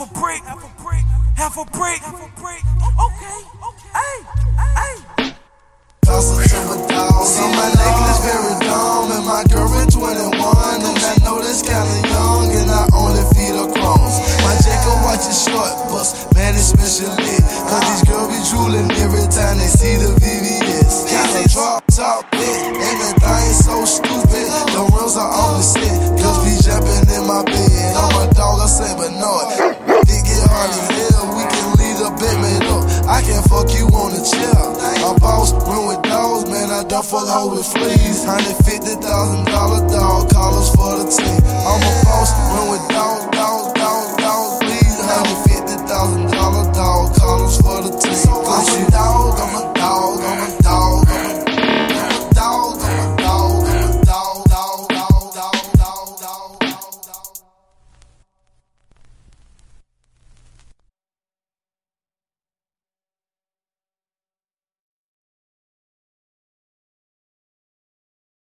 half a brick, half a brick, half a brick, a. Okay, hey, hey. Toss a silver dog. See my necklace very dumb, and my girlfriend 21, and I know that's kinda young, and I only feed her crumbs. My Jacob watch is short, bust, man, it's special lit. Cause these girls be drooling every time they see the VVS. Kinda drop top lit, and the thing so stupid. The rims are on the set, girls be jumping in my bed. I'm a dog, I say, but no, I can fuck you on the chair. I boss, run with dogs, man. I done fuck hoe with fleas. $150,000 dog collar